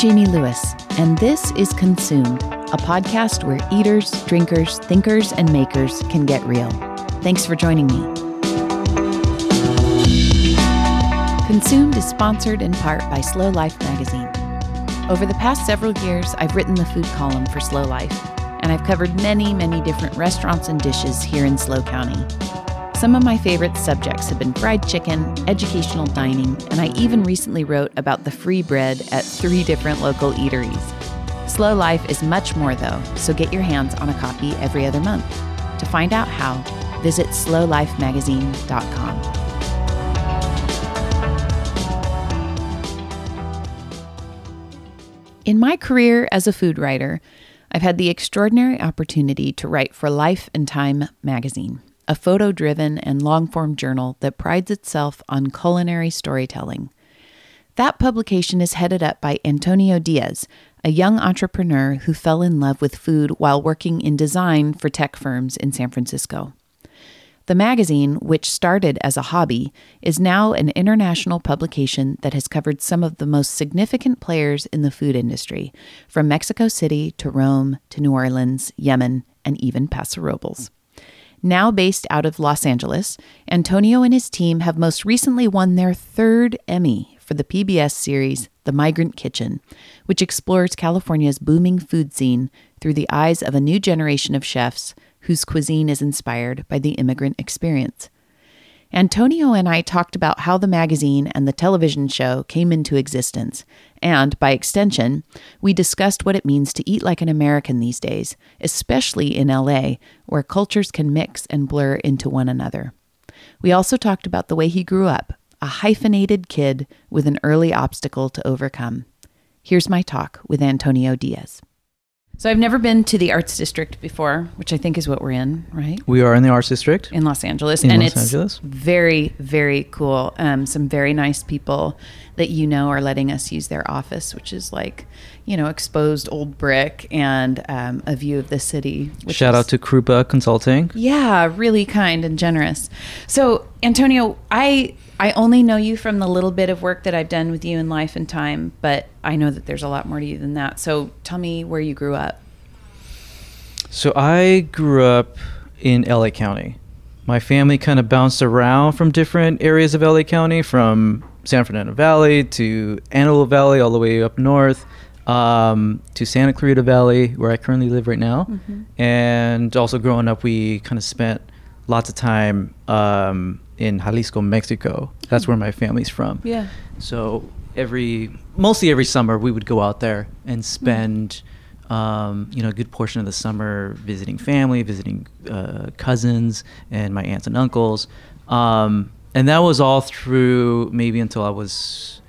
Jamie Lewis, and this is Consumed, a podcast where eaters, drinkers, thinkers, and makers can get real. Thanks for joining me. Consumed is sponsored in part by SLO Life magazine. Over the past several years, I've written the food column for SLO Life, and I've covered many, many different restaurants and dishes here in SLO County. Some of my favorite subjects have been fried chicken, educational dining, and I even recently wrote about the free bread at three different local eateries. SLO Life is much more, though, so get your hands on a copy every other month. To find out how, visit slolifemagazine.com. In my career as a food writer, I've had the extraordinary opportunity to write for Life and Thyme magazine a photo driven and long form journal that prides itself on culinary storytelling. That publication is headed up by Antonio Diaz, a young entrepreneur who fell in love with food while working in design for tech firms in San Francisco. The magazine, which started as a hobby, is now an international publication that has covered some of the most significant players in the food industry, from Mexico City to Rome to New Orleans, Yemen, and even Paso Robles. Now based out of Los Angeles, Antonio and his team have most recently won their third Emmy for the PBS series The Migrant Kitchen, which explores California's booming food scene through the eyes of a new generation of chefs whose cuisine is inspired by the immigrant experience. Antonio and I talked about how the magazine and the television show came into existence, and by extension, we discussed what it means to eat like an American these days, especially in LA, where cultures can mix and blur into one another. We also talked about the way he grew up, a hyphenated kid with an early obstacle to overcome. Here's my talk with Antonio Diaz. So I've never been to the Arts District before, which I think is what we're in, right? We are in the Arts District in Los Angeles, in and Los it's Angeles. very, very cool. Um, some very nice people that you know are letting us use their office, which is like, you know, exposed old brick and um, a view of the city. Shout is- out to Krupa Consulting. yeah, really kind and generous. So, Antonio, I I only know you from the little bit of work that I've done with you in Life and Thyme, but I know that there's a lot more to you than that. So, tell me where you grew up. So I grew up in LA County. My family kind of bounced around from different areas of LA County, from San Fernando Valley to Antelope Valley, all the way up north um, to Santa Clarita Valley, where I currently live right now. And also growing up, we kind of spent lots of time um, in Jalisco, Mexico. That's where my family's from. Yeah. So every mostly every summer we would go out there and spend um, you know a good portion of the summer visiting family, visiting uh, cousins and my aunts and uncles, um, and that was all through maybe until I was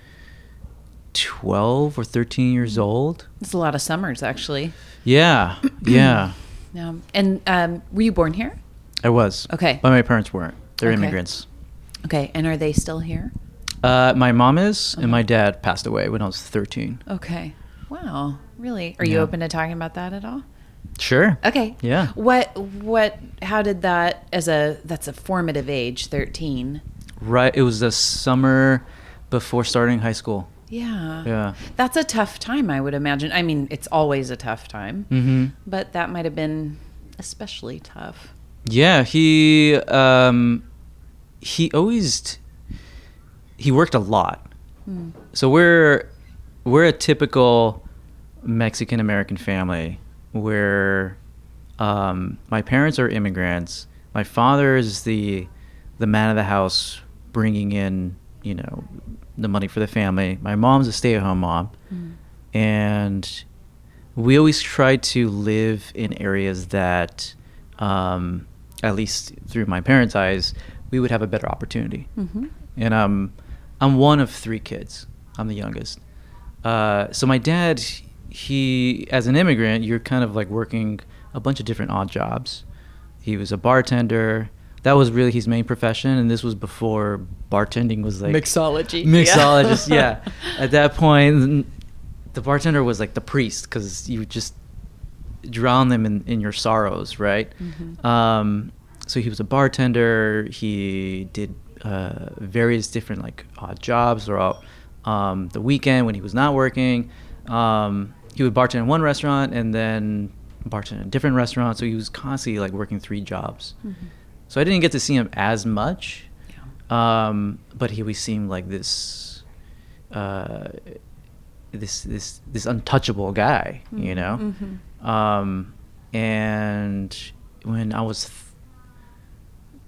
twelve or thirteen years old. It's a lot of summers, actually. Yeah, yeah, Um, and um, were you born here? I was. Okay. but my parents weren't. They're Okay. immigrants. Okay. And are they still here? Uh, my mom is, Uh-huh. and my dad passed away when I was thirteen. Okay. Wow. Really? Are you open to talking about that at all? Sure. Okay. Yeah. What? What? How did that? As a that's a formative age, thirteen. Right. It was the summer before starting high school. Yeah. Yeah. That's a tough time, I would imagine. I mean, it's always a tough time, Mm-hmm. but that might have been especially tough. Yeah. He um, he always he worked a lot. So we're we're a typical Mexican American family where um, my parents are immigrants. My father is the the man of the house, bringing in you know the money for the family. My mom's a stay at home mom, and we always try to live in areas that, um, at least through my parents' eyes, we would have a better opportunity. Mm-hmm. And um, I'm one of three kids. I'm the youngest. Uh, so my dad, he, as an immigrant, you're kind of like working a bunch of different odd jobs. He was a bartender. That was really his main profession, and this was before bartending was like Mixology. Mixologist, yeah. At that point, the bartender was like the priest because you just drown them in, in your sorrows, right? Mhm. Um, so he was a bartender. He did uh, various different like odd jobs throughout um, the weekend when he was not working. Um, he would bartend in one restaurant and then bartend in a different restaurant. So he was constantly like working three jobs. So I didn't get to see him as much. Um, but he always seemed like this, uh, this this this untouchable guy, you know. Um, and when I was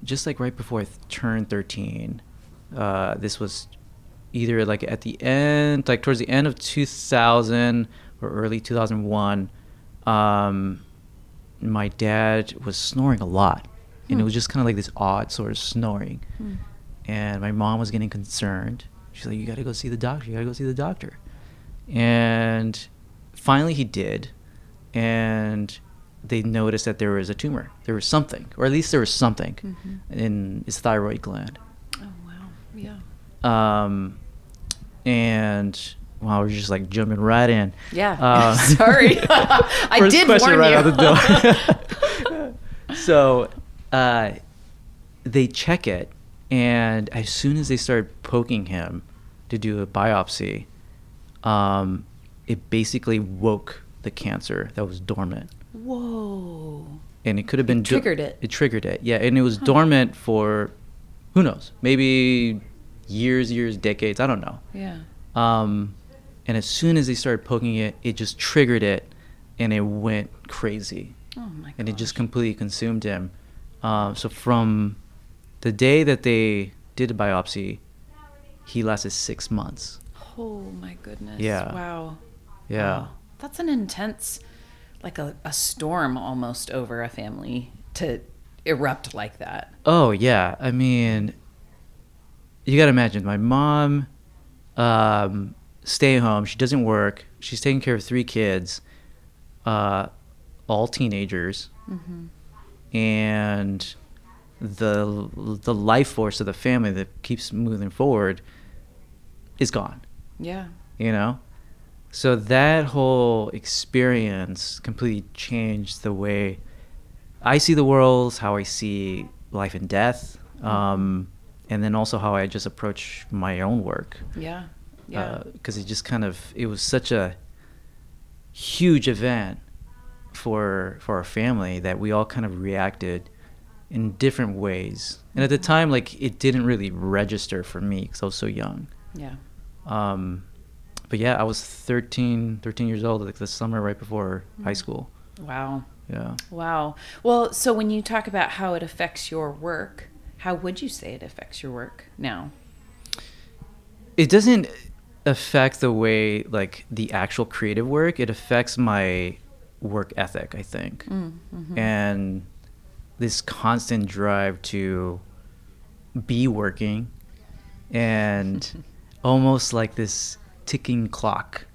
just like right before I th- turned thirteen, uh, this was either like at the end, like towards the end of two thousand or early two thousand one. Um, my dad was snoring a lot, and it was just kind of like this odd sort of snoring and my mom was getting concerned. She's like, "You got to go see the doctor. You got to go see the doctor." And finally, he did, and they noticed that there was a tumor. There was something, or at least there was something in his thyroid gland. Oh wow. Yeah. Um, and wow, we're just like jumping right in. Yeah. Uh, Sorry. I First did question warn right you. out the door. so uh, they check it, and as soon as they started poking him to do a biopsy, um, it basically woke the cancer that was dormant. Whoa. And it could have been do- triggered it. It triggered it, yeah. And it was dormant for who knows, maybe years, years, decades. I don't know. Yeah. Um, and as soon as they started poking it, it just triggered it, and it went crazy, Oh my god. and it just completely consumed him. Um, so from the day that they did a biopsy, he lasted six months. Oh my goodness. Yeah. Wow. Yeah. Wow. That's an intense, like a, a storm almost over a family to erupt like that. Oh yeah, I mean, you got to imagine my mom, um, stay home. She doesn't work. She's taking care of three kids, uh, all teenagers, and the the life force of the family that keeps moving forward is gone. Yeah. You know, so that whole experience completely changed the way I see the world, how I see life and death, um, and then also how I just approach my own work. Yeah. Yeah. Because it just kind of it was such a huge event for for our family that we all kind of reacted in different ways. And at the time, like it didn't really register for me because I was so young. yeah. Um, but yeah, I was 13, 13 years old, like the summer right before high mm. school. Wow. Yeah. Wow. Well, so when you talk about how it affects your work, how would you say it affects your work now? It doesn't affect the way, like, the actual creative work. It affects my work ethic, I think. Mm, mm-hmm. And this constant drive to be working and almost like this ticking clock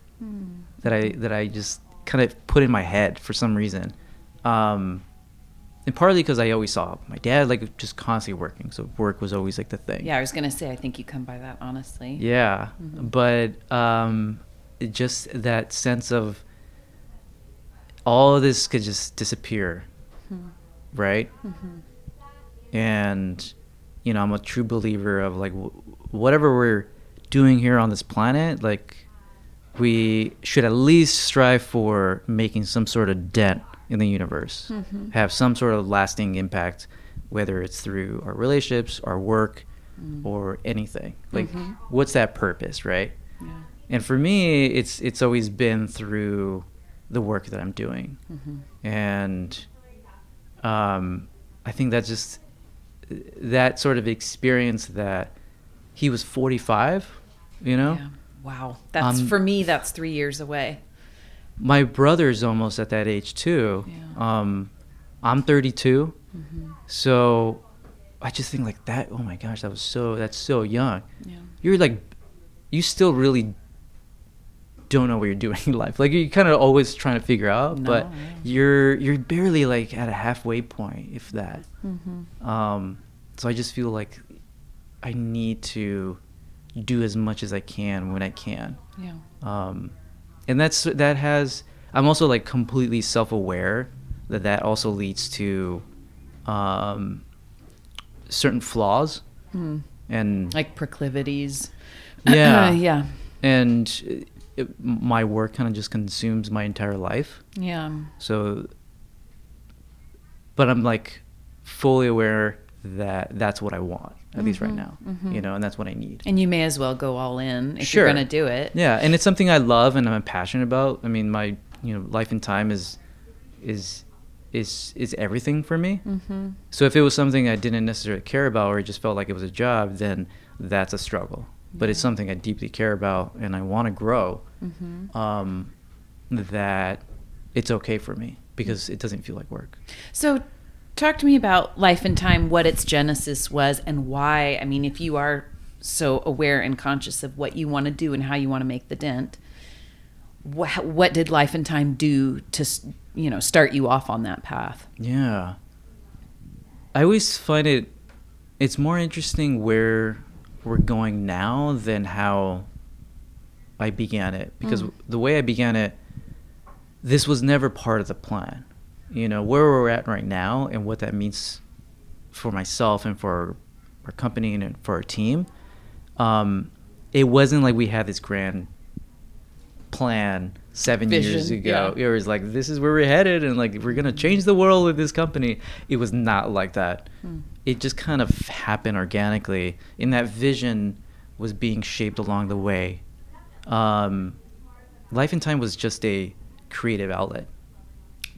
that I that I just kind of put in my head for some reason. Um, and partly because I always saw my dad like just constantly working, so work was always like the thing. Yeah, I was gonna say I think you come by that honestly. Yeah, but um, it just that sense of all of this could just disappear, right? And you know, I'm a true believer of like w- whatever we're doing here on this planet, like we should at least strive for making some sort of dent in the universe, mm-hmm. have some sort of lasting impact, whether it's through our relationships, our work, mm. or anything. Like, mm-hmm. what's that purpose, right? Yeah. And for me, it's it's always been through the work that I'm doing, mm-hmm. and um, I think that's just that sort of experience that he was 45, you know. Yeah. Wow. That's Um, for me. That's three years away. my brother's almost at that age too. Yeah. Um, I'm 32, Mm-hmm. so I just think like that. Oh my gosh, that was so. That's so young. Yeah. You're like, you still really don't know what you're doing in life. Like you're kind of always trying to figure out, No, but yeah. you're you're barely like at a halfway point, if that. Mm-hmm. Um, so I just feel like I need to do as much as I can when I can Yeah. um, and that's that has i'm also like completely self-aware that that also leads to um, certain flaws Hmm. and Like proclivities. Yeah. yeah. and uh, it, my work kind of just consumes my entire life. Yeah. So, but I'm like fully aware that that's what I want, at least right now, you know, and that's what I need. And you may as well go all in if Sure. you're going to do it. Yeah, and it's something I love and I'm passionate about. I mean, my you know Life and Thyme is is is is everything for me. Mm-hmm. So if it was something I didn't necessarily care about or it just felt like it was a job, then that's a struggle. But it's something I deeply care about and I want to grow. Mm-hmm. Um, that it's okay for me because it doesn't feel like work. So, talk to me about Life and Thyme, what its genesis was, and why. I mean, if you are so aware and conscious of what you want to do and how you want to make the dent, what, what did Life and Thyme do to, you know, start you off on that path? Yeah. I always find it it's more interesting where we're going now than how I began it because Mm. the way I began it this was never part of the plan. You know, where we're at right now and what that means for myself and for our company and for our team. Um, it wasn't like we had this grand plan seven years ago. yeah. It was like this is where we're headed and like we're gonna change the world with this company. It was not like that. Hmm. It just kind of happened organically. And that vision was being shaped along the way. Um, Life and Thyme was just a creative outlet.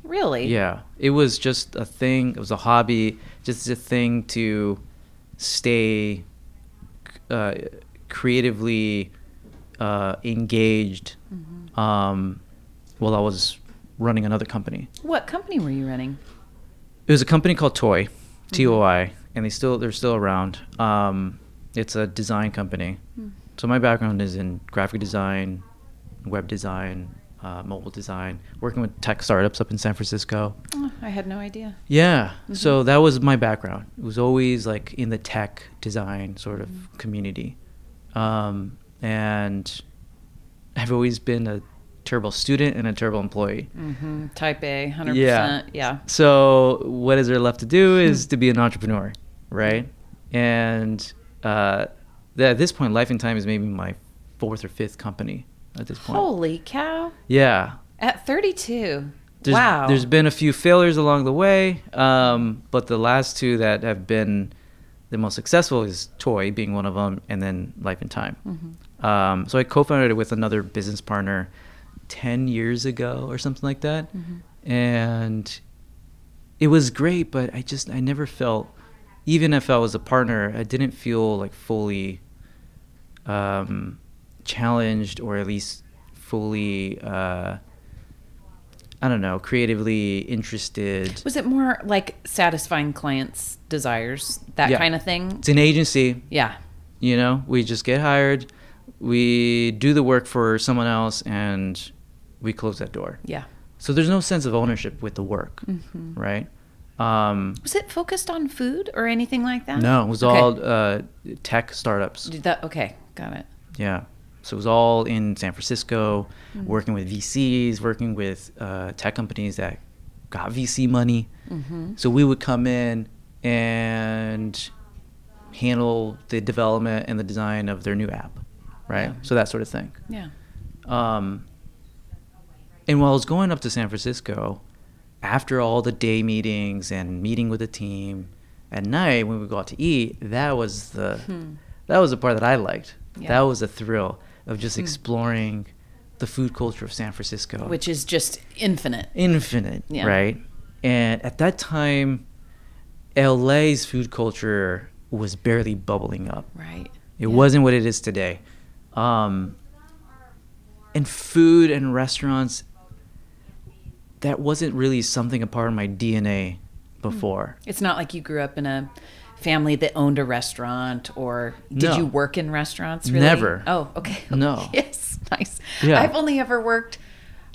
Really? Yeah, it was just a thing. It was a hobby, just a thing to stay uh, creatively uh, engaged um, while I was running another company. What company were you running? It was a company called Toi, T O I, and they still they're still around. Um, it's a design company. So my background is in graphic design, web design, uh, mobile design, working with tech startups up in San Francisco. Oh, I had no idea. Yeah. So that was my background. It was always like in the tech design sort of community. Um, and I've always been a terrible student and a terrible employee. Mm-hmm. Type A, 100%. Yeah. Yeah. So what is there left to do is to be an entrepreneur, right? And uh, at this point, Life and Thyme is maybe my fourth or fifth company at this point. Holy cow. Yeah. At 32. There's, wow. There's been a few failures along the way, um, but the last two that have been the most successful is Toi being one of them, and then Life and Thyme. Mhm. Um, so I co-founded it with another business partner ten years ago or something like that, Mhm. and it was great. But I just I never felt, even if I was a partner, I didn't feel like fully um, challenged or at least fully. Uh, I don't know, creatively interested. Was it more like satisfying clients' desires, that Yeah. kind of thing? It's an agency, Yeah. you know. We just get hired, we do the work for someone else, and we close that door. Yeah. So there's no sense of ownership with the work, Mhm. right? Um, Was it focused on food or anything like that? no, it was Okay. all uh, tech startups. Did that, okay, got it. Yeah. So it was all in San Francisco, Mm. working with VCs, working with uh, tech companies that got VC money. Mm-hmm. So we would come in and handle the development and the design of their new app, right? Yeah. So that sort of thing. Yeah. Um, and while I was going up to San Francisco, after all the day meetings and meeting with the team, at night when we go out to eat, that was the Hmm. that was the part that I liked. Yeah. That was a thrill of just Hmm. exploring the food culture of San Francisco Which is just infinite. infinite, Yeah. right? And at that time, LA's food culture was barely bubbling up. Right. It Yeah. wasn't what it is today. Um, and food and restaurants, that wasn't really something a part of my DNA before. It's not like you grew up in a family that owned a restaurant or did No. you work in restaurants really? Never. Oh, okay. No. yes. Nice. Yeah. I've only ever worked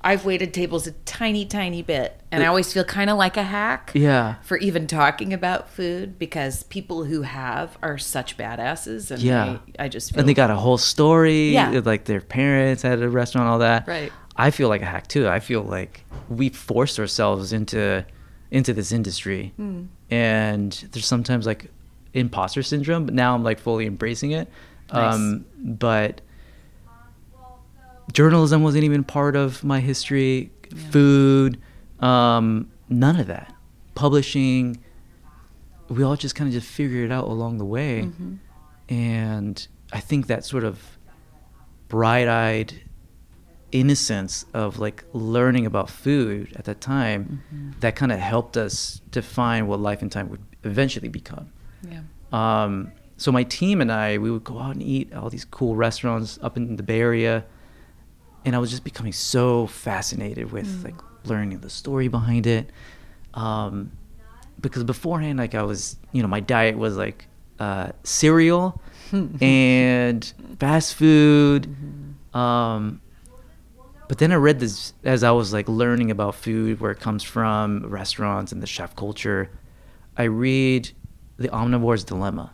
I've waited tables a tiny tiny bit and I always feel kind of like a hack. Yeah. For even talking about food because people who have are such badasses and Yeah. I, I just feel And they got a whole story, Yeah. like their parents had a restaurant, all that. Right. I feel like a hack too. I feel like we forced ourselves into into this industry, Mm. and there's sometimes like imposter syndrome. But now I'm like fully embracing it. Nice. Um, but journalism wasn't even part of my history. Food, um, none of that. Publishing, we all just kind of just figured it out along the way, Mm-hmm. and I think that sort of bright-eyed innocence of like learning about food at that time Mm-hmm. that kind of helped us define what Life and Thyme would eventually become Yeah. um, so my team and I, we would go out and eat at all these cool restaurants up in the Bay Area, and I was just becoming so fascinated with like learning the story behind it. Um, because beforehand, like I was, you know, my diet was like uh, cereal and fast food. Um, but then I read this as I was like learning about food, where it comes from, restaurants, and the chef culture. I read The Omnivore's Dilemma.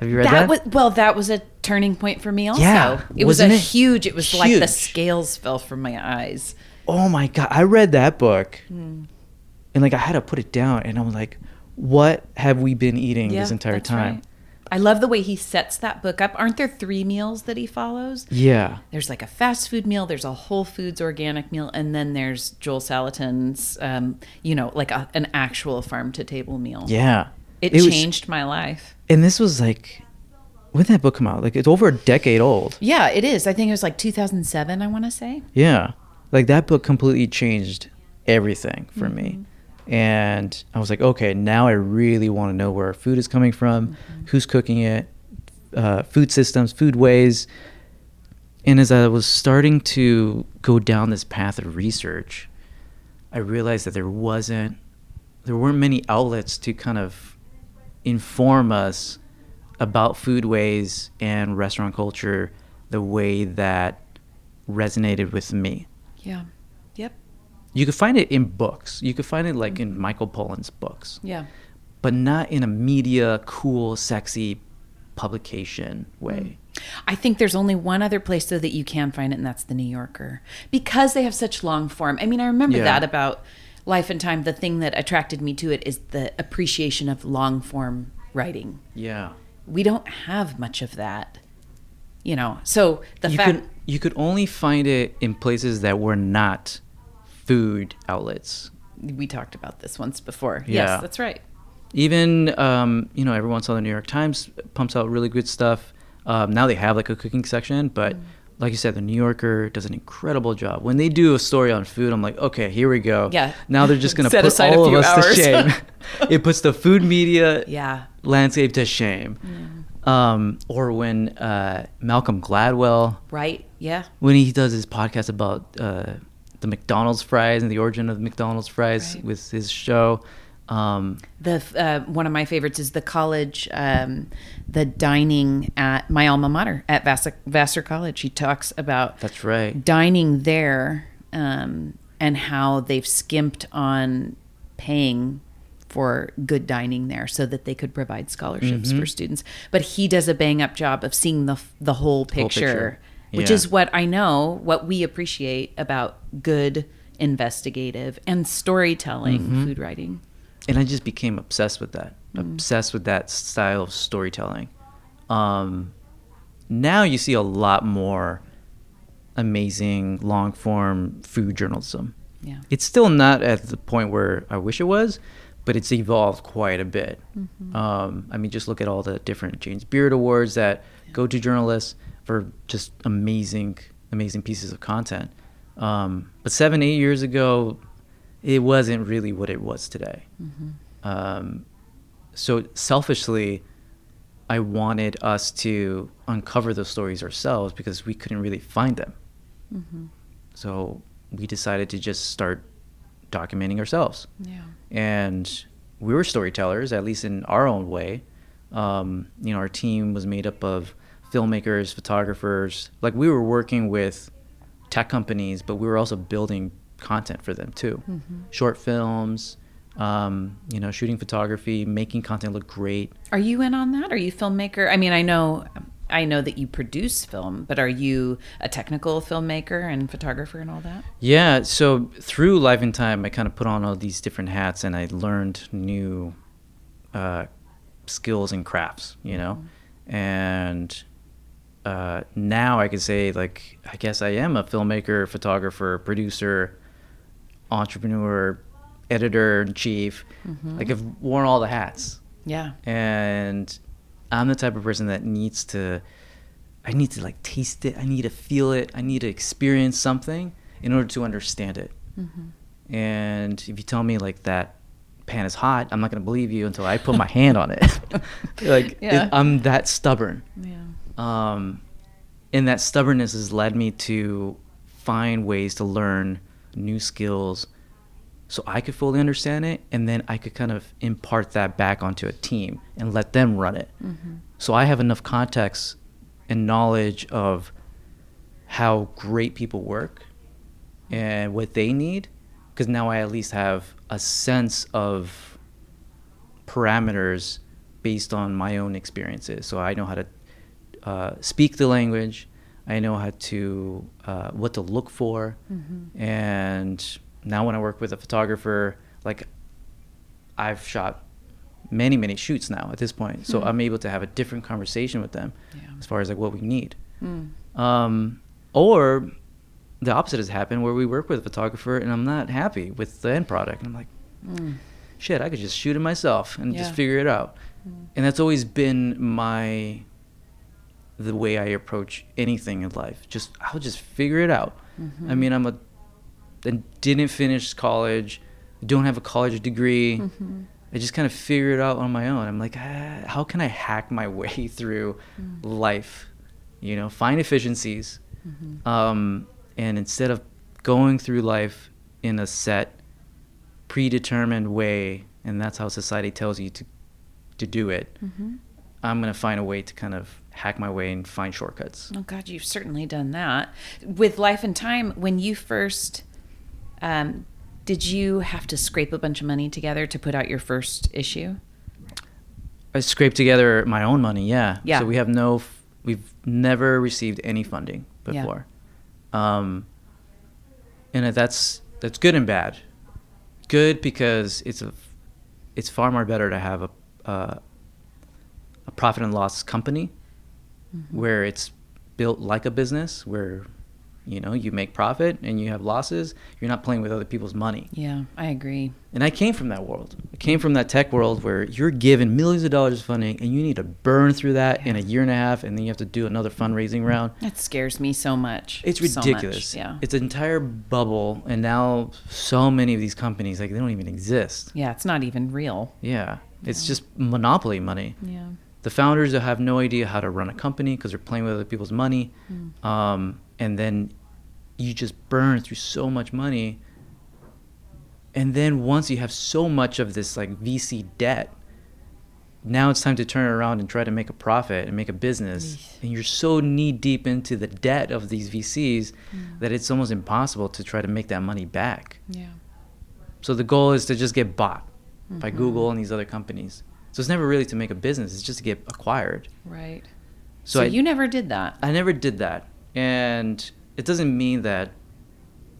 Have you read that? That was well. That was a turning point for me. Also, Yeah, it was a it? huge. It was like the scales fell from my eyes. oh my god! I read that book, Hmm. and like I had to put it down, and I was like, "What have we been eating this entire time?" right. I love the way he sets that book up. Aren't there three meals that he follows? Yeah, There's like a fast food meal, there's a Whole Foods organic meal, and then there's Joel Salatin's, um, you know, like a, an actual farm to table meal. yeah. It, was- changed my life. and this was like, when did that book come out? Like it's over a decade old. Yeah, it is. I think it was like 2007, I want to say. Yeah. Like that book completely changed everything for me. And I was like, okay, now I really want to know where our food is coming from, who's cooking it, uh, food systems, food ways. And as I was starting to go down this path of research, I realized that there wasn't, there weren't many outlets to kind of inform us about foodways and restaurant culture the way that resonated with me. Yeah. Yep. You could find it in books. You could find it like in mm-hmm. Michael Pollan's books, Yeah. but not in a media, cool, sexy publication way. Mm. I think there's only one other place though that you can find it, and that's the New Yorker, because they have such long form. I mean, I remember Yeah. that about Life and Thyme. The thing that attracted me to it is the appreciation of long form writing. Yeah. We don't have much of that, you know. So the you fact, could you could only find it in places that were not food outlets. we talked about this once before. Yeah. Yes, that's right. Even um, you know, every once in a while the New York Times pumps out really good stuff. Um, now they have like a cooking section, but Mm. Like you said, the New Yorker does an incredible job. When they do a story on food, I'm like, okay, here we go. Yeah. Now they're just gonna put aside a all of us to shame. it puts the food media Yeah. landscape to shame. Um, or when uh, Malcolm Gladwell, Right. Yeah. when he does his podcast about uh, the McDonald's fries and the origin of the McDonald's fries Right. with his show. Um, The uh, one of my favorites is the college, um, the dining at my alma mater at Vassar, Vassar College. He talks about that's right. dining there um, and how they've skimped on paying for good dining there so that they could provide scholarships Mm-hmm. for students. But he does a bang up job of seeing the the whole picture, picture. which Yeah. is what I know, what we appreciate about good investigative and storytelling Mm-hmm. food writing. And I just became obsessed with that. Mm. Obsessed with that style of storytelling. Um, now you see a lot more amazing long form food journalism. Yeah. It's still not at the point where I wish it was, but it's evolved quite a bit. Mm-hmm. Um, I mean, just look at all the different James Beard Awards that go to journalists for just amazing, amazing pieces of content. Um, but seven, eight years ago, it wasn't really what it was today. Um, so selfishly, I wanted us to uncover those stories ourselves because we couldn't really find them. So we decided to just start documenting ourselves. Yeah. And we were storytellers, at least in our own way. Um, you know, our team was made up of filmmakers, photographers. Like we were working with tech companies, but we were also building content for them too. Short films, um, you know, shooting photography, making content look great. Are you in on that? Are you filmmaker? I mean, I know I know that you produce film, but are you a technical filmmaker and photographer and all that? Yeah, so through Life in Thyme, I kind of put on all these different hats and I learned new uh, skills and crafts, you know? And uh, now I could say like I guess I am a filmmaker, photographer, producer, entrepreneur, editor in chief. Like I've worn all the hats, Yeah. and I'm the type of person that needs to. I need to like taste it. I need to feel it. I need to experience something in order to understand it. And if you tell me like that pan is hot, I'm not gonna believe you until I put my hand on it. like it- I'm that stubborn Yeah. um, and that stubbornness has led me to find ways to learn new skills so I could fully understand it and then I could kind of impart that back onto a team and let them run it. So I have enough context and knowledge of how great people work and what they need because now I at least have a sense of parameters based on my own experiences. So I know how to uh, speak the language. I know how to uh, what to look for, and now when I work with a photographer, like I've shot many many shoots now at this point, so I'm able to have a different conversation with them Yeah. as far as like what we need. Mm. Um, or the opposite has happened where we work with a photographer and I'm not happy with the end product. I'm like, shit, I could just shoot it myself and Yeah. just figure it out. And that's always been my the way I approach anything in life. Just I'll just figure it out. I mm-hmm. mean, I'm a I didn't finish college, don't have a college degree. Mm-hmm. I just kind of figure it out on my own. I'm like, ah, how can I hack my way through mm. life? You know, find efficiencies. Mm-hmm. Um, and instead of going through life in a set, predetermined way, and that's how society tells you to to do it, I'm gonna find a way to kind of hack my way and find shortcuts. Oh God, you've certainly done that with Life and Thyme. When you first, um, did you have to scrape a bunch of money together to put out your first issue? I scraped together my own money, yeah. Yeah. So we have no, we've never received any funding Yeah. before, um, and that's that's good and bad. Good because it's a, it's far more better to have a, uh, a profit and loss company, Mm-hmm. where it's built like a business, where, you know, you make profit and you have losses. You're not playing with other people's money. Yeah, I agree. And I came from that world. I came from that tech world where you're given millions of dollars of funding and you need to burn through that in a year and a half and then you have to do another fundraising round. That scares me so much. It's So much, ridiculous. Yeah. It's an entire bubble and now so many of these companies like they don't even exist. yeah, it's not even real. Yeah. It's just monopoly money. Yeah. The founders that have no idea how to run a company because they're playing with other people's money. Hmm. Um, and then you just burn through so much money. And then once you have so much of this like VC debt, now it's time to turn around and try to make a profit and make a business. And you're so knee deep into the debt of these VCs hmm. that it's almost impossible to try to make that money back. Yeah. So the goal is to just get bought by mm-hmm. Google and these other companies. So it's never really to make a business; it's just to get acquired. Right. So So, I- you never did that. I never did that, and it doesn't mean that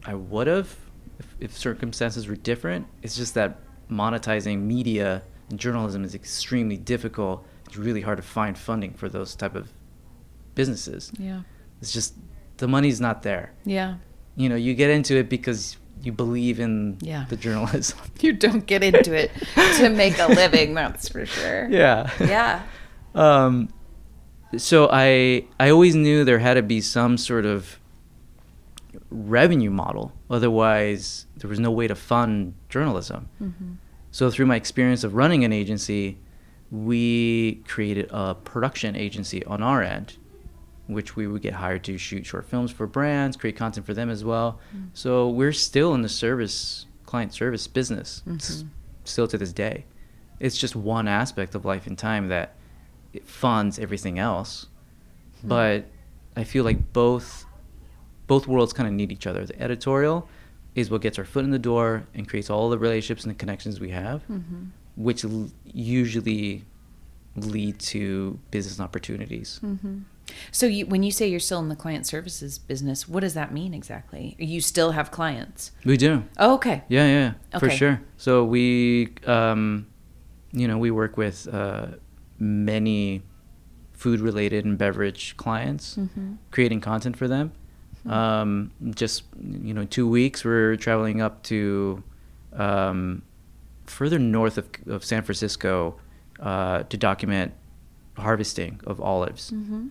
I would have if, if circumstances were different. It's just that monetizing media and journalism is extremely difficult. It's really hard to find funding for those type of businesses. Yeah. It's just the money's not there. Yeah. You know, you get into it because you believe in Yeah. the journalism. You don't get into it to make a living, that's for sure. yeah. Yeah. um, so I I always knew there had to be some sort of revenue model. Otherwise, there was no way to fund journalism. So through my experience of running an agency, we created a production agency on our end, which we would get hired to shoot short films for brands, create content for them as well. Mm-hmm. So we're still in the service client service business s- mm-hmm. still to this day. It's just one aspect of Life and Thyme that it funds everything else. Hmm. But I feel like both both worlds kind of need each other. The editorial is what gets our foot in the door and creates all the relationships and the connections we have, mm-hmm. which l- usually lead to business opportunities. So you, when you say you're still in the client services business, what does that mean exactly? You still have clients? We do. Oh, okay. Yeah, yeah, for sure. So we, um, you know, we work with uh, many food related and beverage clients, Mm-hmm. creating content for them. Um, just you know, two weeks we're traveling up to um, further north of, of San Francisco uh, to document harvesting of olives. Mm-hmm.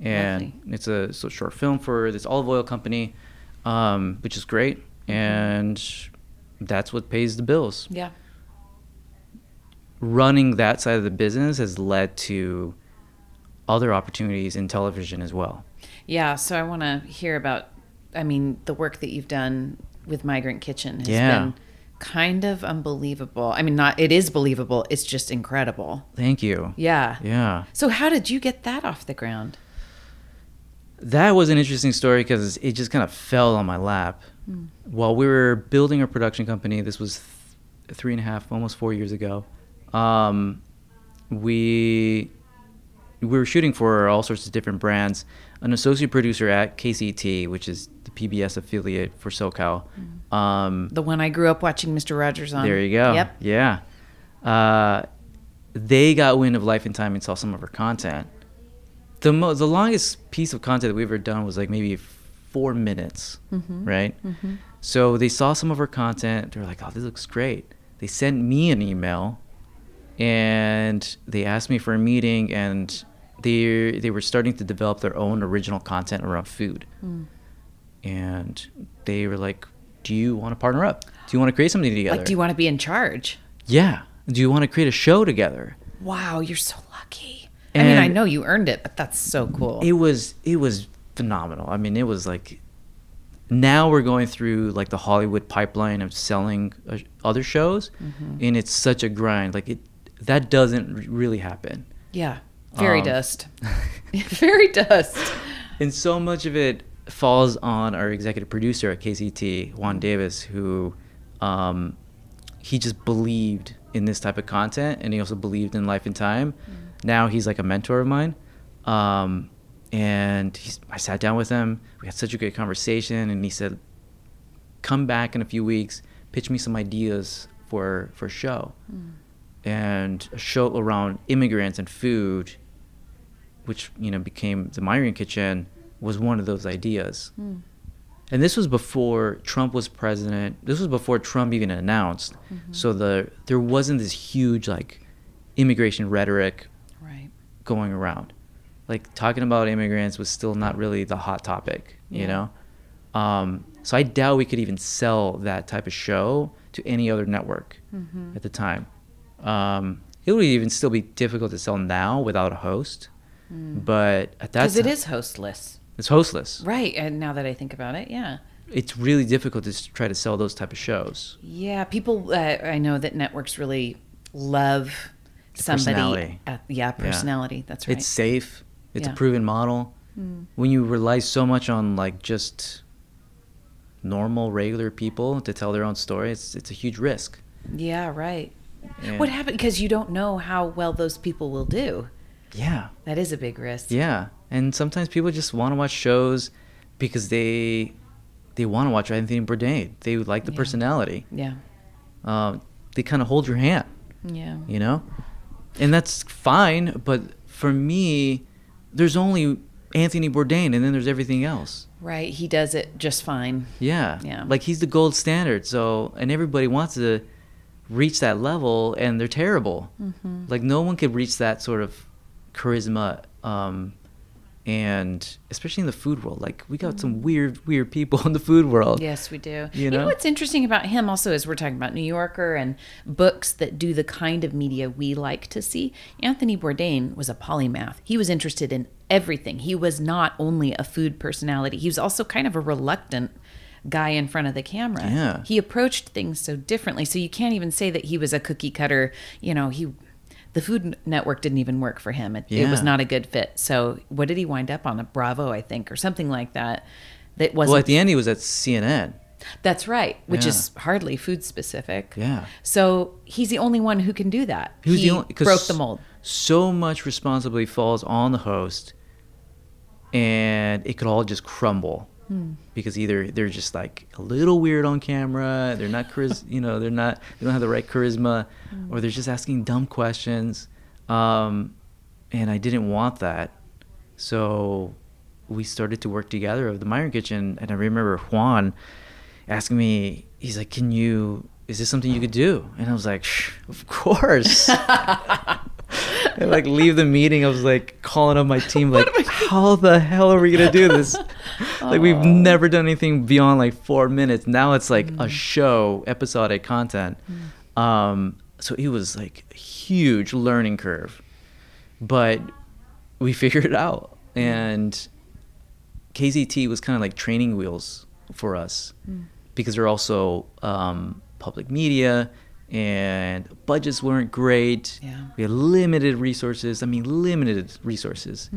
And Lovely. it's a, a short film for this olive oil company, um, which is great. And that's what pays the bills. Yeah. Running that side of the business has led to other opportunities in television as well. Yeah. So I want to hear about, I mean, the work that you've done with Migrant Kitchen has Yeah. been kind of unbelievable. I mean, not, it is believable. It's just incredible. Thank you. Yeah. Yeah. So how did you get that off the ground? That was an interesting story because it just kind of fell on my lap. While we were building our production company, this was th- three and a half, almost four years ago. Um, we we were shooting for all sorts of different brands. An associate producer at KCET, which is the PBS affiliate for SoCal. Um, The one I grew up watching Mr. Rogers on. there you go. Yep. Yeah. Uh, they got wind of Life in Thyme and saw some of our content. The mo- the longest piece of content that we've ever done was like maybe four minutes, mm-hmm. right? Mm-hmm. So they saw some of our content. They were like, "Oh, this looks great." They sent me an email, and they asked me for a meeting, and they they were starting to develop their own original content around food, mm. and they were like, "Do you want to partner up? Do you want to create something together?" Like, do you want to be in charge? Yeah. Do you want to create a show together? Wow, you're so lucky. I mean, I know you earned it, but that's so cool. It was it was phenomenal. I mean, it was like now we're going through like the Hollywood pipeline of selling uh, other shows, and it's such a grind. Like it that doesn't really happen. yeah. Fairy Um, dust. Fairy dust. and so much of it falls on our executive producer at KCET, Juan Devis, who um, he just believed in this type of content, and he also believed in Life and Thyme. Now he's like a mentor of mine, um, and he's, I sat down with him. We had such a great conversation, and he said, "Come back in a few weeks, pitch me some ideas for for a show." Hmm. And a show around immigrants and food which you know became the Migrant Kitchen, was one of those ideas. Hmm. And this was before Trump was president. This was before Trump even announced. Mm-hmm. So the there wasn't this huge like immigration rhetoric. Going around. Like talking about immigrants was still not really the hot topic, you Yeah. know. Um, so I doubt we could even sell that type of show to any other network Mm-hmm. at the time. Um, it would even still be difficult to sell now without a host. But at that Because it is hostless. it's hostless. Right. And now that I think about it, yeah. It's really difficult to try to sell those type of shows. Yeah. People, uh, I know that networks really love somebody. personality. At, yeah, personality. That's right. It's safe. It's Yeah. a proven model. When you rely so much on like just normal, regular people to tell their own story, it's it's a huge risk. yeah, right. And- What happened? Because you don't know how well those people will do. Yeah, That is a big risk. yeah. And sometimes people just want to watch shows because they they want to watch Anthony Bourdain. They like the Yeah. personality. Yeah. Um, they kind of hold your hand. Yeah. you know and that's fine but for me there's only anthony bourdain and then there's everything else Right. He does it just fine. yeah Yeah. like he's the gold standard so and everybody wants to reach that level and they're terrible Mm-hmm. like no one could reach that sort of charisma um and especially in the food world like we got some mm. weird weird people in the food world Yes, we do. You You know? know? what's interesting about him also is we're talking about New Yorker and books that do the kind of media we like to see. Anthony Bourdain was a polymath. He was interested in everything. He was not only a food personality. He was also kind of a reluctant guy in front of the camera. Yeah. He approached things so differently. So you can't even say that he was a cookie cutter, you know, he the Food Network didn't even work for him. It, it was not a good fit. So what did he wind up on? A Bravo, I think, or something like that. That wasn't well at the end he was at cnn that's right, which Yeah. is hardly food specific. Yeah. So he's the only one who can do that. He the only broke the mold. So much responsibility falls on the host, and it could all just crumble Hmm. because either they're just like a little weird on camera, they're not charis- you know, they're not they don't have the right charisma, Hmm. or they're just asking dumb questions. Um, and I didn't want that. So we started to work together of the Migrant Kitchen, and I remember Juan asking me, he's like, "Can you? Is this something you could do?" And I was like, "Of course." and like leave the meeting, I was like calling up my team, like, "How the hell are we gonna do this?" like we've never done anything beyond like four minutes. Now it's like Mm. a show, episodic content. Um, so it was like a huge learning curve, but we figured it out, and KCET was kind of like training wheels for us Mm. because they're also um, public media and budgets weren't great. Yeah. We had limited resources. I mean, limited resources.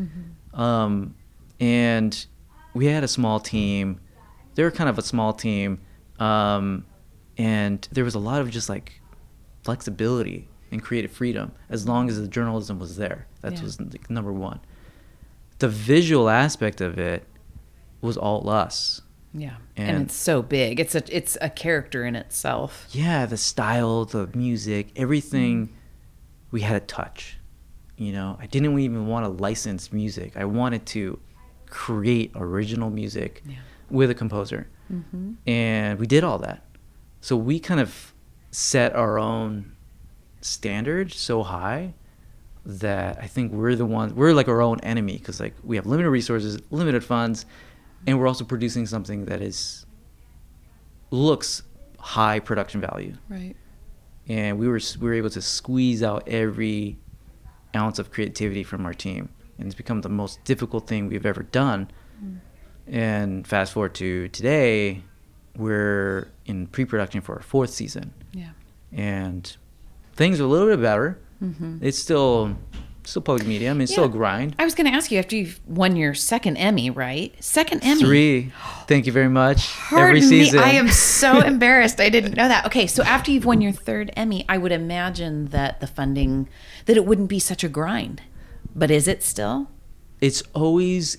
Um, and we had a small team. They were kind of a small team. Um, and there was a lot of just like flexibility and creative freedom as long as the journalism was there. That Yeah. was like, number one. The visual aspect of it was all us. Yeah. And, And- it's so big. It's a it's a character in itself. yeah the style the music everything we had a touch you know i didn't even want to license music i wanted to create original music Yeah. with a composer Mm-hmm. and we did all that so we kind of set our own standard so high that i think we're the ones we're like our own enemy because like we have limited resources limited funds and we're also producing something that is looks high production value Right. and we were we were able to squeeze out every ounce of creativity from our team and it's become the most difficult thing we've ever done and fast forward to today we're in pre-production for our fourth season Yeah. and things are a little bit better Mm-hmm. it's still still public media i mean it's still a grind I was going to ask you after you've won your second Emmy, right? Second Emmy. three thank you very much Pardon every season me. I am so embarrassed. I didn't know that. Okay, so after you've won your third Emmy, I would imagine that the funding that it wouldn't be such a grind. But is it still? it's always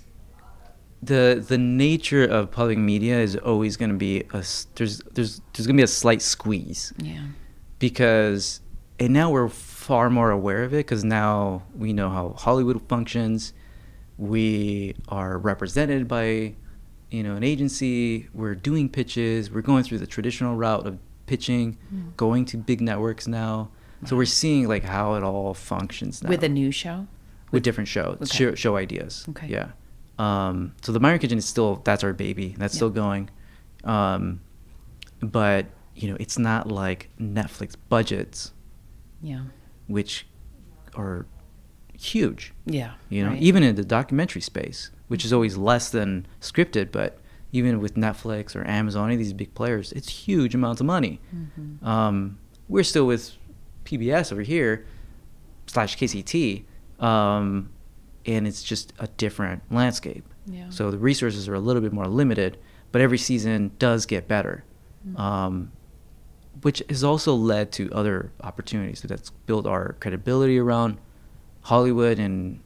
the the nature of public media is always going to be a there's there's there's going to be a slight squeeze Yeah. because and now we're far more aware of it because now we know how Hollywood functions. We are represented by you know an agency. We're doing pitches. We're going through the traditional route of pitching, going to big networks now. So we're seeing like how it all functions now With a new show? with different shows, Okay. show, show ideas. Okay. Yeah. Um, so the Migrant Kitchen is still that's our baby. That's Yeah. still going. Um, but you know, it's not like Netflix budgets, Yeah. Which are huge. Yeah. You know, right. even in the documentary space, which is always less than scripted, but even with Netflix or Amazon, any of these big players, it's huge amounts of money. Mhm. Um, we're still with PBS over here slash KCET, um, and it's just a different landscape. Yeah. So the resources are a little bit more limited, but every season does get better, Mm. um, which has also led to other opportunities. That's built our credibility around Hollywood and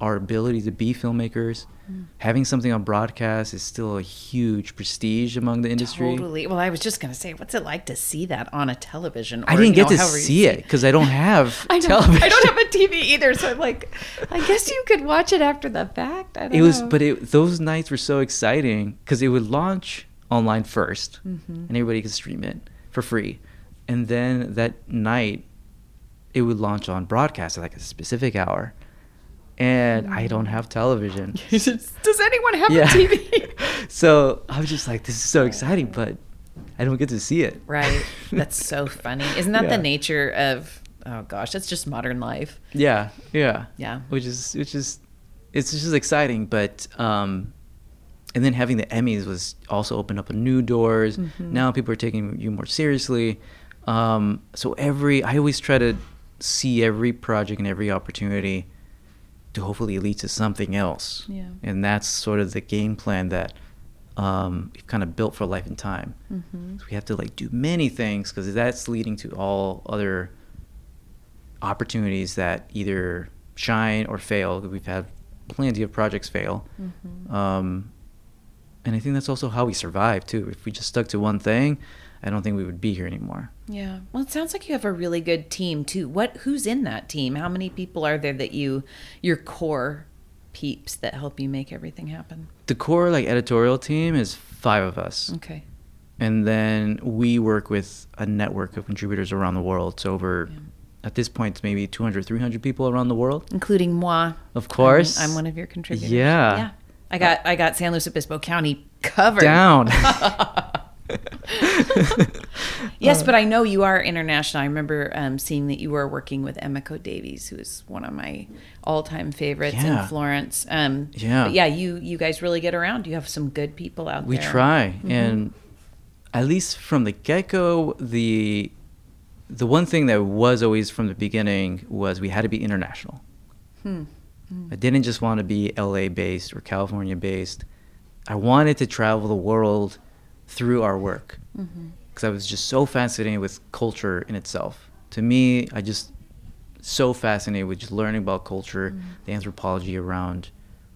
our ability to be filmmakers. Mm. Having something on broadcast is still a huge prestige among the industry. Totally. Well, I was just going to say, what's it like to see that on a television? I didn't get know, to see it because I don't have I know. television. I don't have a TV either, so I'm like, I guess you could watch it after the fact. I don't it was but it, those nights were so exciting because it would launch online 1st Mm-hmm. and everybody could stream it for free and then that night it would launch on broadcast at like a specific hour and i don't have television Does anyone have Yeah. a TV? so i was just like this is so exciting but i don't get to see it right. That's so funny. Isn't that Yeah. the nature of? Oh gosh, that's just modern life. yeah yeah Yeah. which is which is it's just exciting but um and then having the emmys was also opened up a new doors Mm-hmm. now people are taking you more seriously um so every i always try to see every project and every opportunity to hopefully lead to something else Yeah. and that's sort of the game plan that um we've kind of built for Life and Thyme Mm-hmm. so we have to like do many things because that's leading to all other opportunities that either shine or fail. We've had plenty of projects fail, Mm-hmm. um, and I think that's also how we survive too. If we just stuck to one thing, I don't think we would be here anymore. Yeah. Well, it sounds like you have a really good team too. What who's in that team? How many people are there that you your core peeps that help you make everything happen? The core like editorial team is five of us. Okay. And then we work with a network of contributors around the world. So over Yeah. at this point maybe 200 300 people around the world. Including moi. Of course. I'm, I'm one of your contributors. Yeah. Yeah. I got I got San Luis Obispo County covered. Down. Yes, but I know you are international. I remember um, seeing that you were working with Emiko Davies, who is one of my all-time favorites Yeah. in Florence. Um, Yeah. yeah. You you guys really get around. You have some good people out we there. We try and at least from the get-go the the one thing that was always from the beginning was we had to be international Hmm. I didn't just want to be la based or california based. I wanted to travel the world through our work. Mm-hmm. because i was just so fascinated with culture in itself. To me i just so fascinated with just learning about culture the anthropology around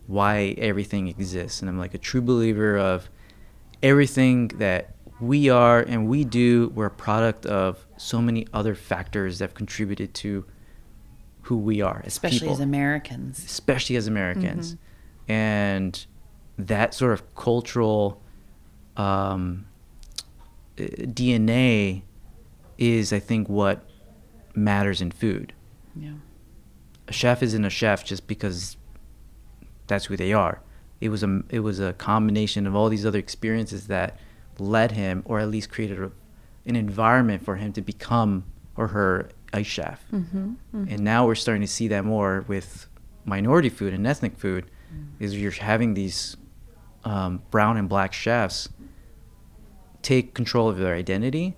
why everything exists. And i'm like a true believer of everything that we are and we do we're a product of so many other factors that have contributed to who we are as especially people as Americans. especially as Americans. And that sort of cultural um, uh, DNA is, I think, what matters in food. Yeah. A chef isn't a chef just because that's who they are. It was a it was a combination of all these other experiences that led him, or at least created a, an environment for him to become or her a chef. Mm-hmm. And now we're starting to see that more with minority food and ethnic food. Is you're having these um, brown and black chefs take control of their identity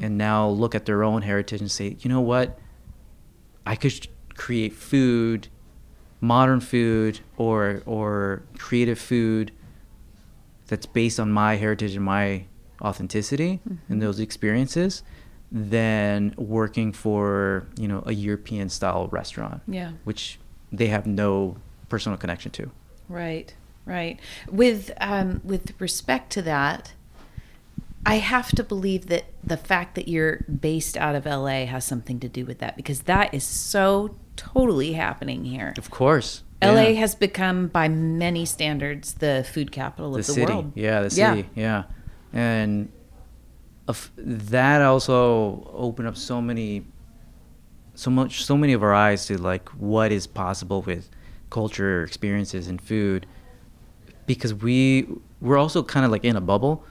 and now look at their own heritage and say, you know what, I could create food, modern food, or or creative food that's based on my heritage and my authenticity and those experiences than working for you know a European style restaurant, Yeah. which they have no personal connection to. Right, right. With um, with respect to that, I have to believe that the fact that you're based out of LA has something to do with that because that is so totally happening here. Of course, LA yeah. has become, by many standards, the food capital of the, city. world. Yeah, the Yeah. city. Yeah, and of that also opened up so many, so much, so many of our eyes to like what is possible with culture, experiences, and food, because we we're also kind of like in a bubble,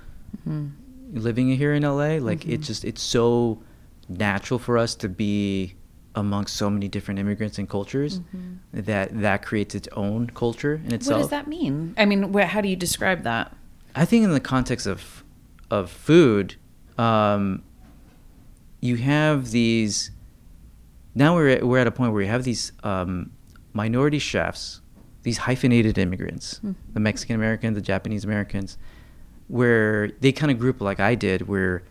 Mhm. living here in LA. Like Mhm. it just it's so natural for us to be amongst so many different immigrants and cultures Mhm. that that creates its own culture in itself. What does that mean? I mean, wh- how do you describe that? I think in the context of of food, um, you have these. Now we're at, we're at a point where you have these um, minority chefs, these hyphenated immigrants, Mhm. the Mexican Americans, the Japanese Americans, where they kind of group like I did, where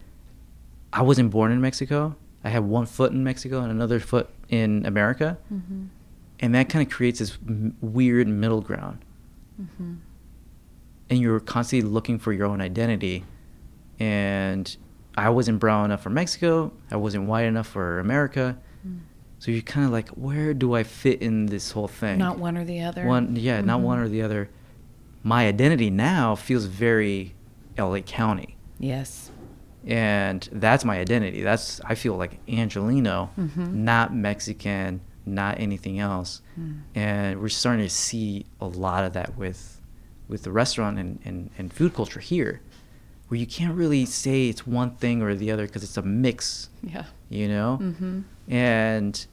I wasn't born in Mexico. I had one foot in Mexico and another foot in America, Mm-hmm. and that kind of creates this m- weird middle ground Mm-hmm. and you're constantly looking for your own identity. And I wasn't brown enough for Mexico. I wasn't white enough for America. So you're kind of like, where do I fit in this whole thing? Not one or the other. One, yeah, not one or the other. My identity now feels very LA County, Yes. and that's my identity. That's I feel like Angelino, Mhm. not Mexican, not anything else Mm. and we're starting to see a lot of that with with the restaurant and, and, and food culture here where you can't really say it's one thing or the other because it's a mix Yeah. you know Mm-hmm. and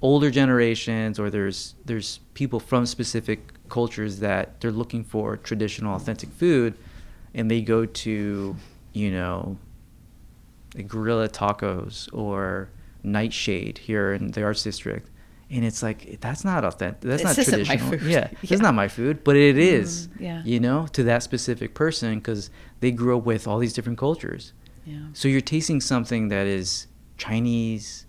older generations or there's there's people from specific cultures that they're looking for traditional authentic food and they go to you know Guerrilla Tacos or nightshade here in the arts district and it's like that's not authentic that's This not traditional food. yeah, Yeah. it's not my food but it is Mm, yeah. you know to that specific person because they grew up with all these different cultures Yeah. so you're tasting something that is Chinese,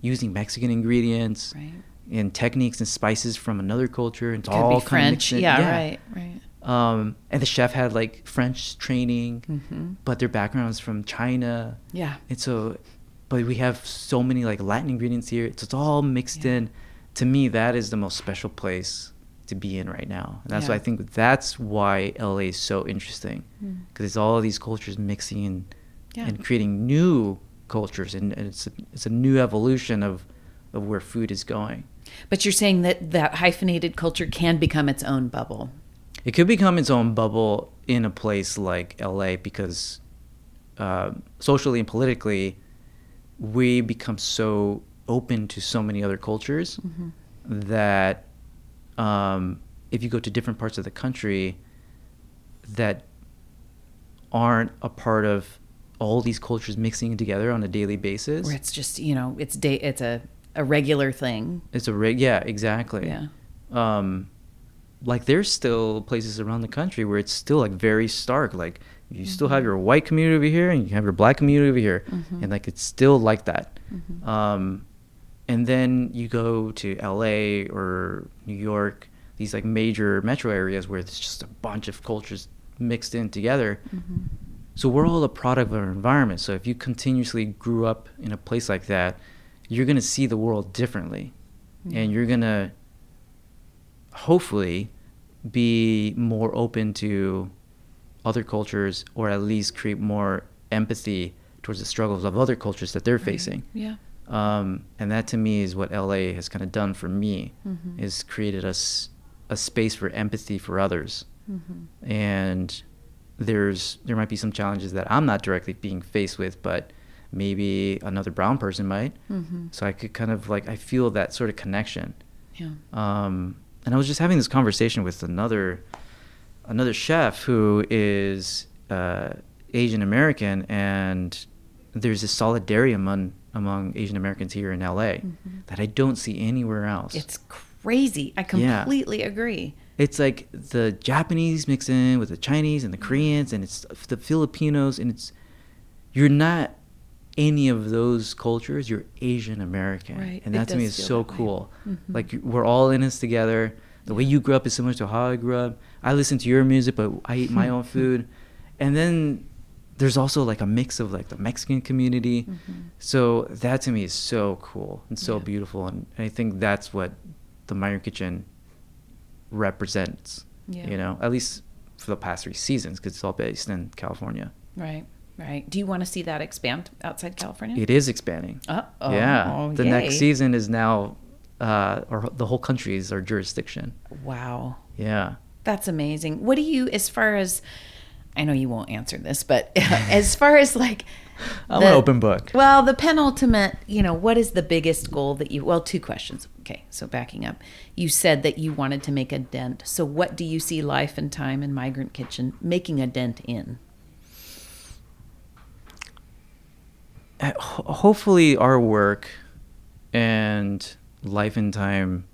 using Mexican ingredients Right. and techniques and spices from another culture. It's Could all kind French. in- Yeah, Right. Right. Um, and the chef had like French training, but their background is from China. Yeah. And so, but we have so many like Latin ingredients here. It's, it's all mixed Yeah. in. To me, that is the most special place to be in right now. And that's why I think that's why LA is so interesting Mm. because it's all of these cultures mixing in Yeah. and creating new cultures, and, and it's a, it's a new evolution of of where food is going. But you're saying that that hyphenated culture can become its own bubble. It could become its own bubble in a place like LA because uh, socially and politically, we become so open to so many other cultures that um, if you go to different parts of the country that aren't a part of all these cultures mixing together on a daily basis, Where it's just, you know, it's day it's a, a regular thing. it's a rig. Yeah, exactly. Yeah. um like there's still places around the country where it's still like very stark like you mm-hmm. still have your white community over here and you have your black community over here. Mm-hmm. And like it's still like that. Mm-hmm. Um and then you go to LA or New York these like major metro areas where it's just a bunch of cultures mixed in together. So we're all a product of our environment. So if you continuously grew up in a place like that you're going to see the world differently. And you're going to hopefully be more open to other cultures or at least create more empathy towards the struggles of other cultures that they're facing Yeah. um, and that to me is what LA has kind of done for me Mhm. is created us a space for empathy for others Mhm. and there's there might be some challenges that I'm not directly being faced with but maybe another brown person might Mhm. so I could kind of like I feel that sort of connection Yeah. um, and I was just having this conversation with another another chef who is uh, Asian American, and there's this solidarity among among Asian Americans here in LA that I don't see anywhere else. Mm-hmm. It's crazy. I Yeah. completely agree. it's like the Japanese mix in with the Chinese and the Mm-hmm. Koreans, and it's the Filipinos, and it's you're not any of those cultures. You're Asian American, Right. and It that to me is so cool. Mhm. Like we're all in this together. The way you grew up is similar to how I grew up. I listen to your music, but I eat my own food, and then there's also like a mix of like the Mexican community. Mhm. So that to me is so cool and so Yeah. beautiful, and I think that's what the Migrant Kitchen represents. Yeah. You know, at least for the past three seasons, because it's all based in California. Right. Right. Do you want to see that expand outside California? It is expanding. Uh, oh, yeah, the next season is now, uh, or the whole country or jurisdiction. Wow. Yeah. That's amazing. What do you, as far as, I know you won't answer this, but as far as like, I'm the- an open book. Well, the penultimate, you know, what is the biggest goal that you, well, two questions. Okay, so backing up, you said that you wanted to make a dent. So, what do you see Life and Thyme and Migrant Kitchen making a dent in? Hopefully our work and Life and Thyme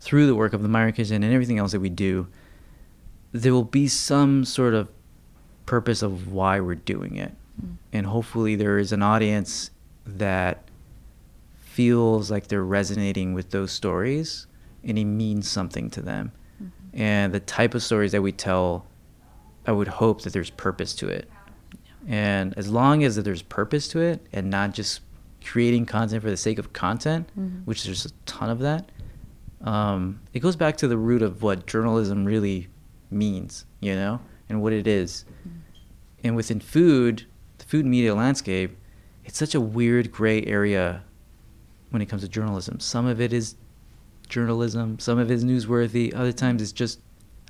through the work of the Migrant Kitchen and everything else that we do, there will be some sort of purpose of why we're doing it. Mm. And hopefully there is an audience that feels like they're resonating with those stories and it means something to them. Mm-hmm. And the type of stories that we tell, I would hope that there's purpose to it. And as long as there's purpose to it and not just creating content for the sake of content, Mhm. which there's a ton of that, um, it goes back to the root of what journalism really means, you know, and what it is. And within food, the food media landscape, it's such a weird gray area when it comes to journalism. Some of it is journalism, some of it is newsworthy, other times it's just,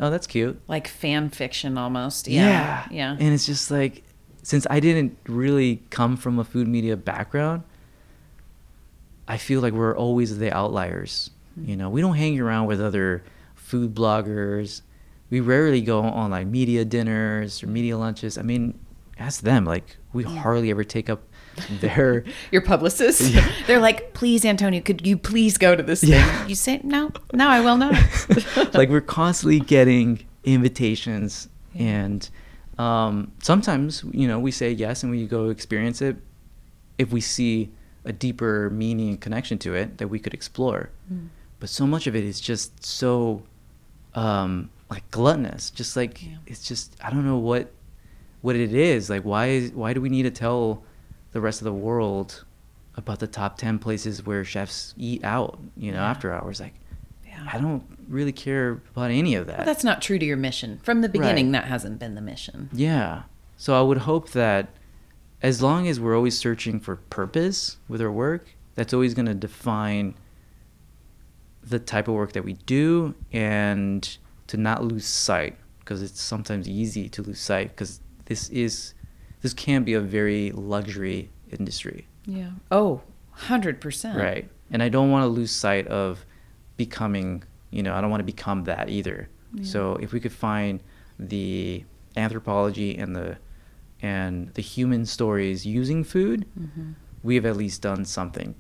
oh, that's cute. Like fan fiction almost. Yeah. Yeah. And it's just like, since I didn't really come from a food media background, I feel like we're always the outliers. Mm-hmm. You know, we don't hang around with other food bloggers. We rarely go on like media dinners or media lunches. I mean, ask them. Like, we hardly ever take up their. Your publicist, Yeah. they're like, please, Antonio, could you please go to this Yeah. thing? You say, no, no, I will not. like we're constantly getting invitations Yeah. and um, sometimes you know we say yes and we go experience it if we see a deeper meaning and connection to it that we could explore Mm. but so much of it is just so um, like gluttonous. Just like Yeah. it's just I don't know what what it is. Like why is why do we need to tell the rest of the world about the top ten places where chefs eat out? You know, Yeah. after hours. Like Yeah. I don't really care about any of that. But that's not true to your mission. From the beginning, Right. that hasn't been the mission. Yeah. So I would hope that as long as we're always searching for purpose with our work, that's always going to define the type of work that we do and to not lose sight because it's sometimes easy to lose sight because this is this can be a very luxury industry. Yeah. Oh, 100%. Right. And I don't want to lose sight of becoming, you know, I don't want to become that either. Yeah. So if we could find the anthropology and the and the human stories using food, hmm we have at least done something.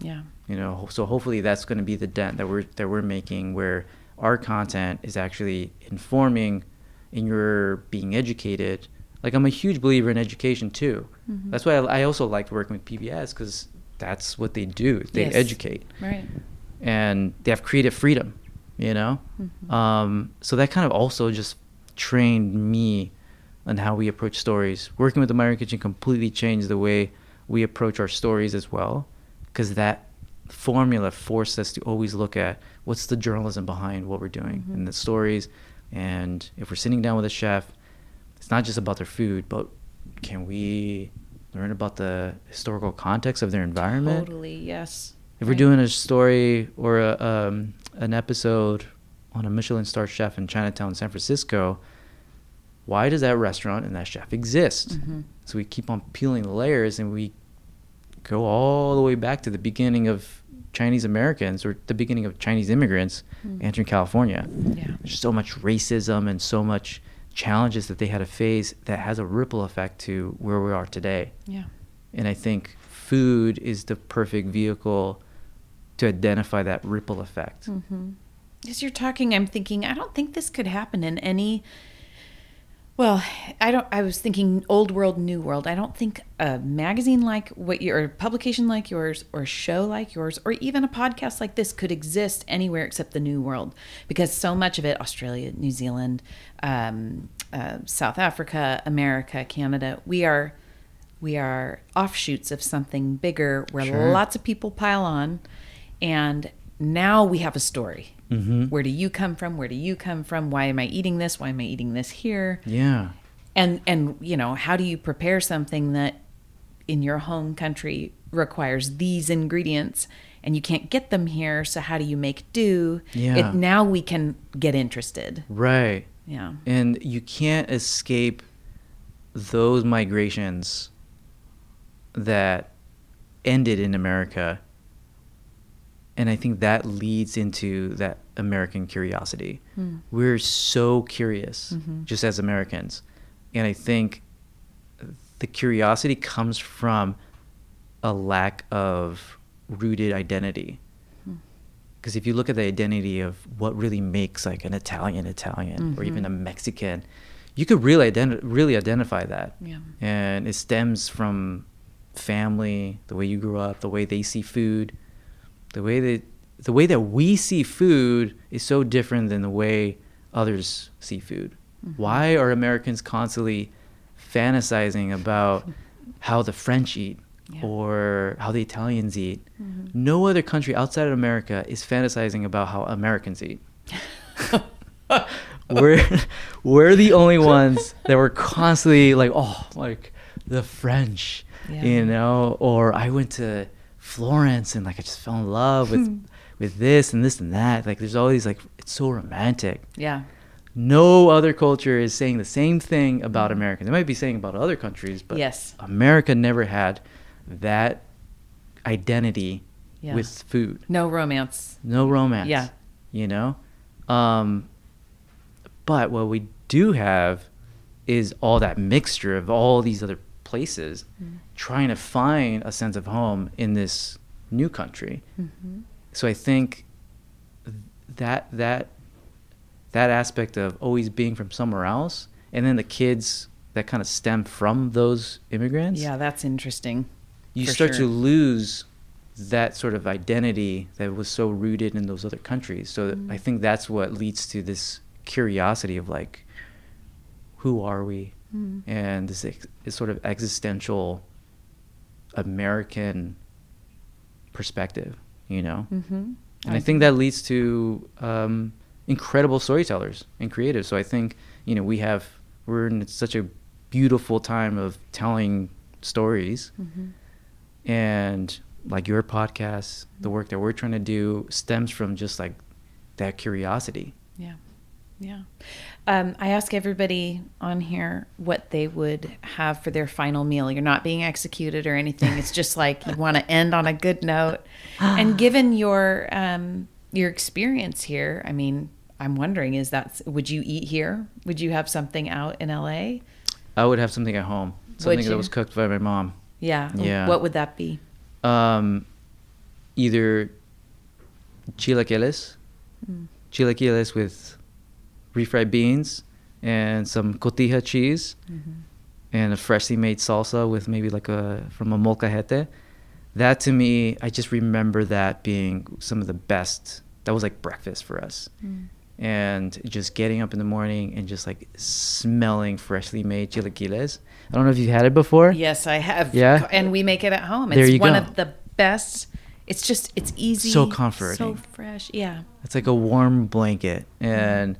Yeah. You know, so hopefully that's going to be the dent that we're that we're making where our content is actually informing and you're being educated. Like I'm a huge believer in education too. Mhm. That's why I, I also liked working with PBS because that's what they do. They Yes. educate Right. and they have creative freedom. You know, Mhm. um, so that kind of also just trained me on how we approach stories. Working with the Migrant Kitchen completely changed the way we approach our stories as well, because that formula forced us to always look at what's the journalism behind what we're doing Mhm. and the stories. And if we're sitting down with a chef, it's not just about their food, but can we learn about the historical context of their environment? Totally. Yes. If we're doing a story or a, um, an episode on a Michelin star chef in Chinatown, San Francisco, why does that restaurant and that chef exist? Mhm. So we keep on peeling the layers and we go all the way back to the beginning of Chinese Americans or the beginning of Chinese immigrants Mm. entering California. Yeah. There's so much racism and so much challenges that they had to face that has a ripple effect to where we are today. Yeah. And I think food is the perfect vehicle to identify that ripple effect. Mm-hmm. As you're talking, I'm thinking, I don't think this could happen in any. Well, I don't. I was thinking old world, new world. I don't think a magazine like what your, publication like yours, or a show like yours, or even a podcast like this could exist anywhere except the new world, because so much of it, Australia, New Zealand, um, uh, South Africa, America, Canada, we are, we are offshoots of something bigger where Sure. lots of people pile on, and now we have a story. Mm-hmm. Where do you come from? Where do you come from? Why am I eating this? Why am I eating this here? Yeah. And and you know, how do you prepare something that in your home country requires these ingredients and you can't get them here, so how do you make do? Yeah. It, now we can get interested. Right. Yeah. And you can't escape those migrations that ended in America. And I think that leads into that American curiosity. Hmm. We're so curious Mhm. just as Americans. And I think the curiosity comes from a lack of rooted identity. Hmm. Because if you look at the identity of what really makes like an Italian Italian or even Mhm. a Mexican, you could really identi- really identify that. Yeah. And it stems from family, the way you grew up, the way they see food, the way that the way that we see food is so different than the way others see food. Mhm. Why are Americans constantly fantasizing about how the French eat Yeah. or how the Italians eat? Mhm. No other country outside of America is fantasizing about how Americans eat. we're we're the only ones that were constantly like, oh, like the French, Yeah. you know, or I went to Florence and like I just fell in love with with this and this and that. Like there's all these like it's so romantic. Yeah. No other culture is saying the same thing about Americans. They might be saying about other countries, but Yes. America never had that identity Yeah. with food. No romance. No romance. Yeah. You know? Um, but what we do have is all that mixture of all these other places Mm. trying to find a sense of home in this new country. Mhm. So I think that that that aspect of always being from somewhere else and then the kids that kind of stem from those immigrants Yeah, that's interesting. you start sure. to lose that sort of identity that was so rooted in those other countries. So Mm. I think that's what leads to this curiosity of like, who are we? And this ex- this sort of existential American perspective, you know? Mm-hmm. And I think that leads to um, incredible storytellers and creatives. So I think, you know, we have, we're in such a beautiful time of telling stories. And like your podcast, the work that we're trying to do stems from just like that curiosity. Yeah. Yeah. Um, I ask everybody on here what they would have for their final meal. You're not being executed or anything. It's just like you want to end on a good note. And given your um, your experience here, I mean, I'm wondering is that would you eat here? Would you have something out in LA? I would have something at home, something that was cooked by my mom. Yeah. Yeah. What would that be? Um, either chilaquiles, chilaquiles with refried beans and some cotija cheese mm-hmm. and a freshly made salsa with maybe like a from a molcajete. That to me, I just remember that being some of the best. That was like breakfast for us. Mm. And just getting up in the morning and just like smelling freshly made chilaquiles. I don't know if you've had it before. Yes, I have. Yeah? And we make it at home. It's There you one go. of the best. It's just, it's easy. So comforting. So fresh. Yeah. It's like a warm blanket, mm-hmm. and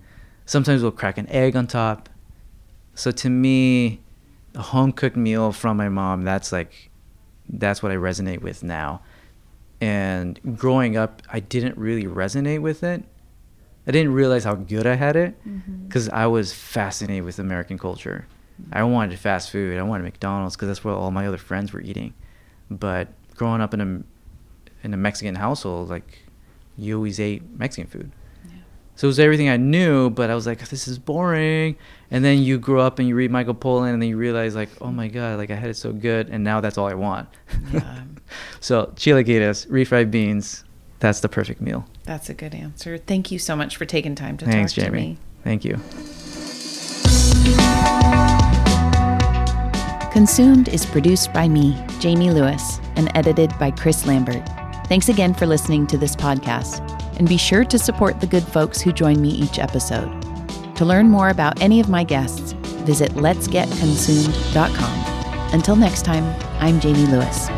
sometimes we'll crack an egg on top. So to me, a home cooked meal from my mom, that's like, that's what I resonate with now. And growing up, I didn't really resonate with it. I didn't realize how good I had it mm-hmm. because I was fascinated with American culture. I wanted fast food. I wanted McDonald's because that's what all my other friends were eating. But growing up in a in a Mexican household, like you always ate Mexican food. So it was everything I knew, but I was like, this is boring. And then you grow up and you read Michael Pollan, and then you realize, like, oh my god, like I had it so good, and now that's all I want. Yeah. so chilaquiles, refried beans, that's the perfect meal. That's a good answer. Thank you so much for taking time to Thanks, talk to Jamie. me. Thank you. Consumed is produced by me, Jamie Lewis, and edited by Chris Lambert. Thanks again for listening to this podcast, and be sure to support the good folks who join me each episode. To learn more about any of my guests, visit letsgetconsumed.com. Until next time, I'm Jamie Lewis.